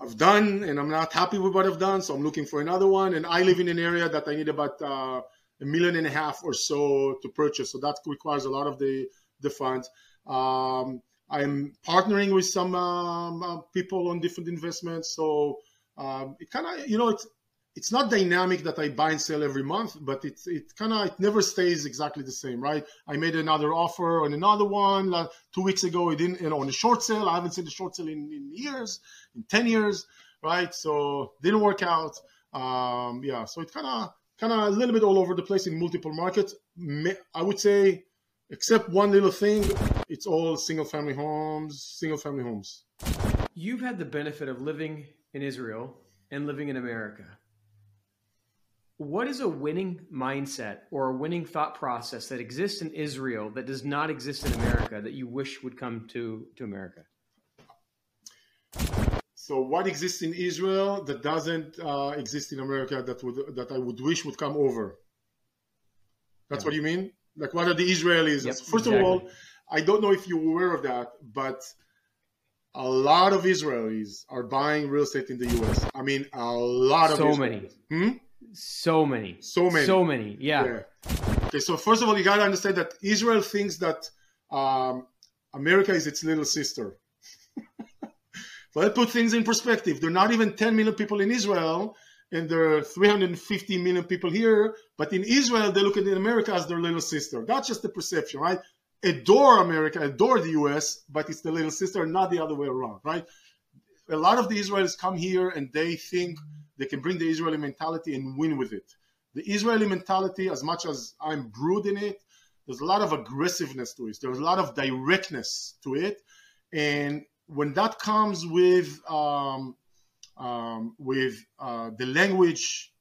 I've done and I'm not happy with what I've done, so I'm looking for another one. And I live in an area that I need about uh, a million and a half or so to purchase, so that requires a lot of the the funds. Um, I'm partnering with some um, uh, people on different investments, so um, it kind of you know it's it's not dynamic that I buy and sell every month, but it's it kind of it never stays exactly the same, right? I made another offer on another one like, two weeks ago. It didn't, you know, on a short sale. I haven't seen a short sale in, in years, in ten years, right? So didn't work out. Um, yeah, so it kind of kind of a little bit all over the place in multiple markets. I would say, except one little thing, it's all single family homes, single family homes. You've had the benefit of living in Israel and living in America what is a winning mindset or a winning thought process that exists in Israel that does not exist in America that you wish would come to, to America? So, what exists in Israel that doesn't uh, exist in America that would that I would wish would come over? That's yeah. what you mean? Like, what are the Israelis? Yep, First exactly. of all, I don't know if you're aware of that, but a lot of Israelis are buying real estate in the U.S. I mean, a lot of so Israelis. many. Hmm? So many. So many. So many. Yeah. yeah. Okay, so first of all, you got to understand that Israel thinks that um, America is its little sister. so let's put things in perspective. There are not even 10 million people in Israel, and there are 350 million people here. But in Israel, they look at America as their little sister. That's just the perception, right? Adore America, adore the US, but it's the little sister, not the other way around, right? A lot of the Israelis come here and they think they can bring the Israeli mentality and win with it. The Israeli mentality, as much as I'm brewed in it, there's a lot of aggressiveness to it. There's a lot of directness to it, and when that comes with um, um, with uh, the language,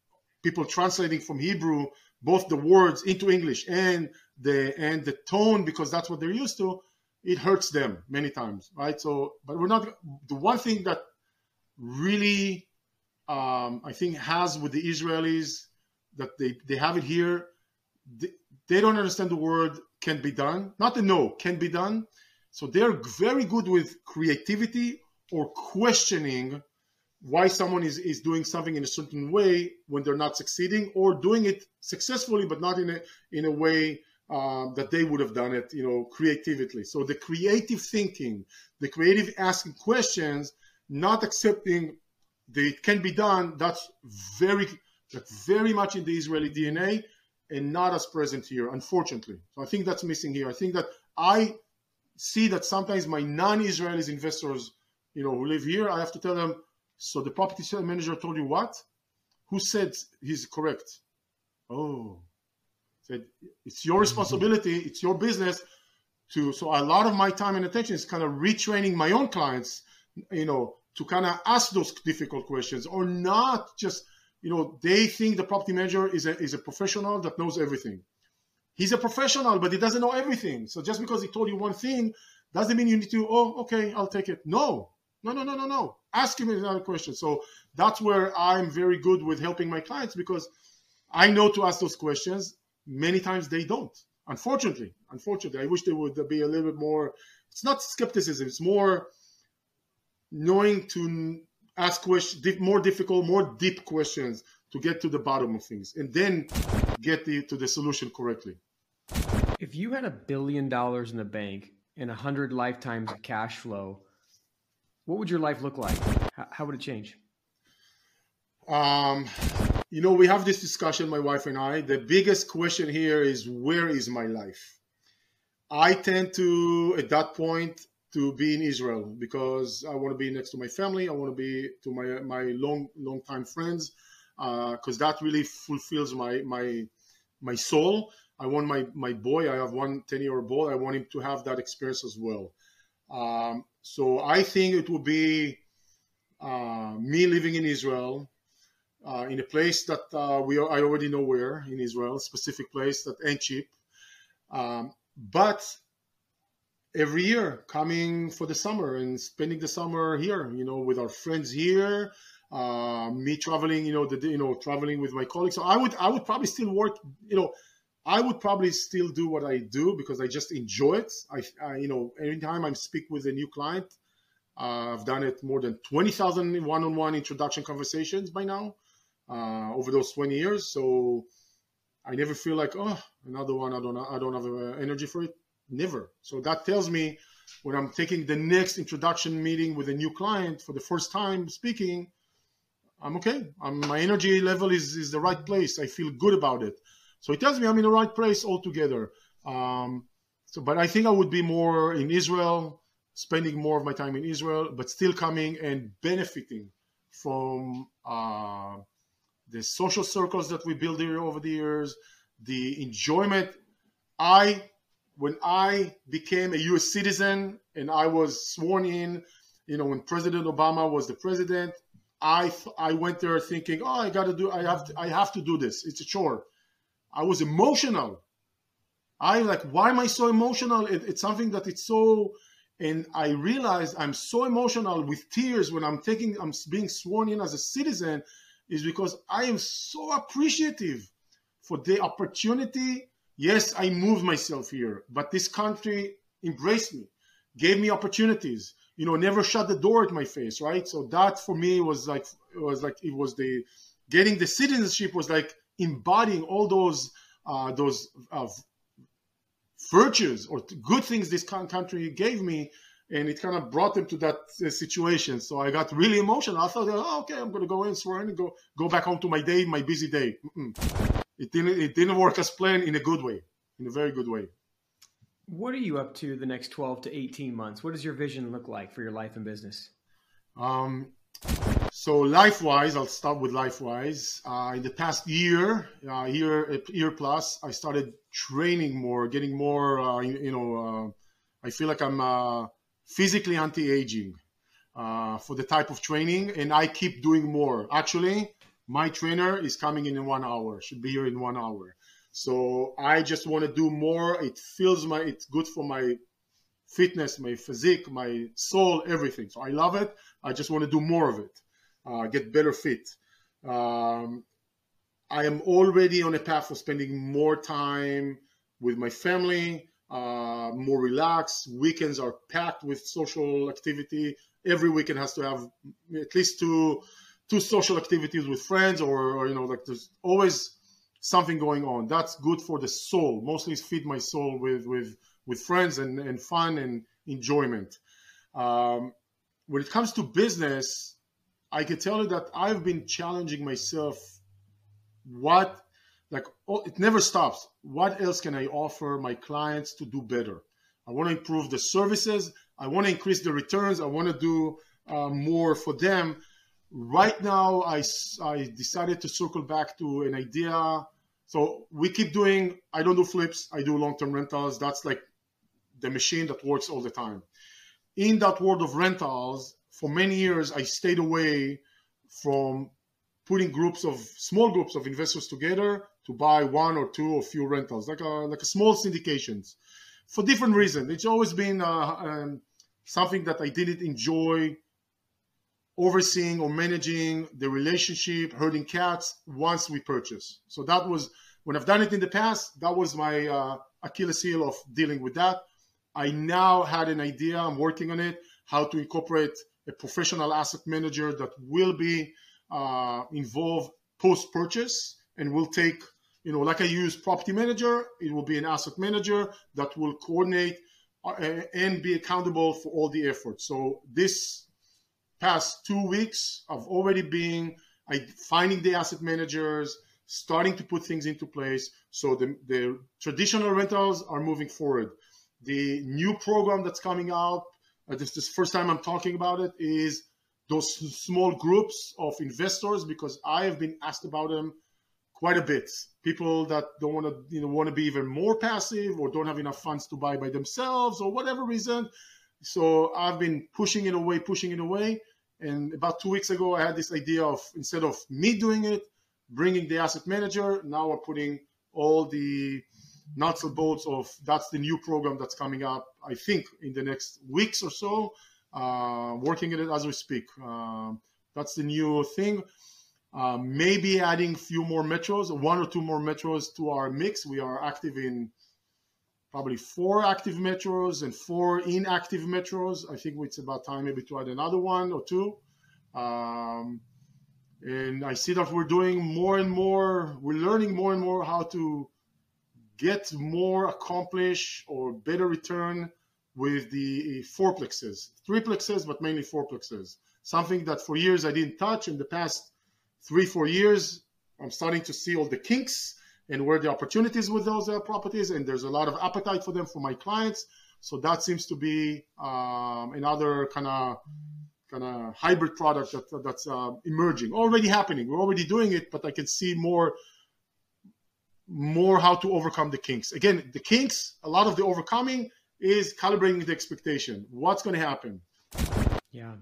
people translating from Hebrew both the words into English and the and the tone because that's what they're used to, it hurts them many times, right? So, but we're not the one thing that really um, I think has with the Israelis that they, they have it here. They, they don't understand the word can be done, not the no, can be done. So they're very good with creativity or questioning why someone is, is doing something in a certain way when they're not succeeding or doing it successfully but not in a in a way uh, that they would have done it you know creatively so the creative thinking the creative asking questions not accepting it can be done. That's very, that's very much in the Israeli DNA and not as present here, unfortunately. So I think that's missing here. I think that I see that sometimes my non-Israelis investors, you know, who live here, I have to tell them, so the property manager told you what? Who said he's correct? Oh, said it's your mm-hmm. responsibility, it's your business to. So a lot of my time and attention is kind of retraining my own clients, you know, to kind of ask those difficult questions or not just you know they think the property manager is a, is a professional that knows everything. He's a professional but he doesn't know everything. So just because he told you one thing doesn't mean you need to oh okay i'll take it. No. No no no no no. Ask him another question. So that's where i'm very good with helping my clients because i know to ask those questions. Many times they don't. Unfortunately. Unfortunately. I wish they would be a little bit more. It's not skepticism. It's more knowing to ask questions, more difficult, more deep questions to get to the bottom of things, and then get the, to the solution correctly. If you had a billion dollars in the bank and a hundred lifetimes of cash flow, what would your life look like? How, would it change? Um, you know, we have this discussion, my wife and I. The biggest question here is where is my life? I tend to, at that point, to be in Israel because I want to be next to my family. I want to be to my my long long time friends because uh, that really fulfills my my my soul. I want my my boy. I have one 10 year old boy. I want him to have that experience as well. Um, so I think it will be uh, me living in Israel, uh, in a place that uh, we I already know where in Israel, specific place that ain't cheap. Um, but every year coming for the summer and spending the summer here, you know, with our friends here. Uh, me traveling, you know, the you know traveling with my colleagues. So I would I would probably still work, you know, I would probably still do what I do because I just enjoy it. I, I you know, anytime I speak with a new client, uh, I've done it more than 20,000 one-on-one introduction conversations by now uh, over those 20 years. So I never feel like, oh, another one. I don't, I don't have uh, energy for it. Never. So that tells me when I'm taking the next introduction meeting with a new client for the first time speaking, I'm okay. I'm, my energy level is, is the right place. I feel good about it. So it tells me I'm in the right place altogether. Um, so, but I think I would be more in Israel, spending more of my time in Israel, but still coming and benefiting from uh, the social circles that we build here over the years, the enjoyment. I, when I became a U.S. citizen and I was sworn in, you know, when President Obama was the president, I I went there thinking, oh, I got to do, I have, to, I have to do this. It's a chore. I was emotional. I like, why am I so emotional? It, it's something that it's so, and I realized I'm so emotional with tears when I'm taking, I'm being sworn in as a citizen, is because I am so appreciative for the opportunity. Yes, I moved myself here, but this country embraced me, gave me opportunities. You know, never shut the door at my face, right? So that for me was like, it was like it was the getting the citizenship was like embodying all those uh, those uh, virtues or good things this country gave me and it kind of brought them to that uh, situation so i got really emotional i thought oh, okay i'm going to go in swear and go go back home to my day my busy day Mm-mm. It didn't it didn't work as planned in a good way in a very good way what are you up to the next 12 to 18 months what does your vision look like for your life and business um, so life-wise, I'll start with life-wise. Uh, in the past year, uh, year, year plus, I started training more, getting more. Uh, you, know, uh, I feel like I'm uh, physically anti-aging uh, for the type of training, and I keep doing more. Actually, my trainer is coming in in one hour. Should be here in one hour. So I just want to do more. It feels my. It's good for my fitness, my physique, my soul, everything. So I love it. I just want to do more of it uh, get better fit. Um, I am already on a path of spending more time with my family, uh, more relaxed. Weekends are packed with social activity. Every weekend has to have at least two two social activities with friends, or, or you know, like there's always something going on. That's good for the soul. Mostly feed my soul with with with friends and, and fun and enjoyment. Um, when it comes to business, I can tell you that I've been challenging myself. What, like, oh, it never stops. What else can I offer my clients to do better? I want to improve the services. I want to increase the returns. I want to do uh, more for them. Right now, I, I decided to circle back to an idea. So we keep doing, I don't do flips, I do long term rentals. That's like the machine that works all the time. In that world of rentals, for many years, I stayed away from putting groups of small groups of investors together to buy one or two or few rentals, like a like a small syndications, for different reasons. It's always been uh, um, something that I didn't enjoy overseeing or managing the relationship, herding cats once we purchase. So that was when I've done it in the past. That was my uh, Achilles heel of dealing with that. I now had an idea. I'm working on it. How to incorporate a professional asset manager that will be uh, involved post purchase and will take, you know, like I use property manager, it will be an asset manager that will coordinate uh, and be accountable for all the effort. So this past two weeks, I've already been I, finding the asset managers, starting to put things into place. So the, the traditional rentals are moving forward. The new program that's coming out, uh, this is the first time I'm talking about it, is those small groups of investors because I have been asked about them quite a bit. People that don't want to, you know, want to be even more passive or don't have enough funds to buy by themselves or whatever reason. So I've been pushing it away, pushing it away. And about two weeks ago, I had this idea of instead of me doing it, bringing the asset manager. Now we're putting all the nuts and bolts of that's the new program that's coming up. I think in the next weeks or so, uh, working at it as we speak. Uh, that's the new thing. Uh, maybe adding a few more metros, one or two more metros to our mix. We are active in probably four active metros and four inactive metros. I think it's about time maybe to add another one or two. Um, and I see that we're doing more and more, we're learning more and more how to get more accomplished or better return with the fourplexes, threeplexes, but mainly fourplexes. Something that for years I didn't touch. In the past three, four years, I'm starting to see all the kinks and where the opportunities with those uh, properties, and there's a lot of appetite for them for my clients. So that seems to be um, another kind of kind of hybrid product that, that's uh, emerging, already happening. We're already doing it, but I can see more more how to overcome the kinks. Again, the kinks, a lot of the overcoming is calibrating the expectation. What's going to happen? Yeah.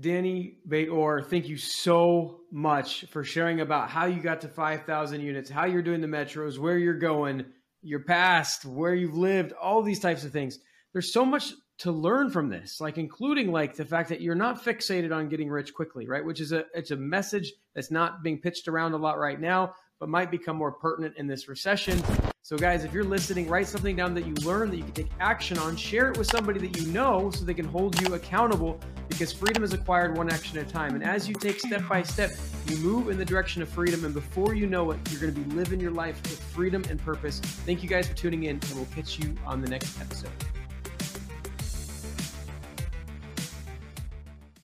Dani Beit-Or, thank you so much for sharing about how you got to 5,000 units, how you're doing the metros, where you're going, your past, where you've lived, all these types of things. There's so much to learn from this, like including like the fact that you're not fixated on getting rich quickly, right? Which is a it's a message that's not being pitched around a lot right now, but might become more pertinent in this recession. So, guys, if you're listening, write something down that you learned that you can take action on. Share it with somebody that you know so they can hold you accountable because freedom is acquired one action at a time. And as you take step by step, you move in the direction of freedom. And before you know it, you're going to be living your life with freedom and purpose. Thank you guys for tuning in, and we'll catch you on the next episode.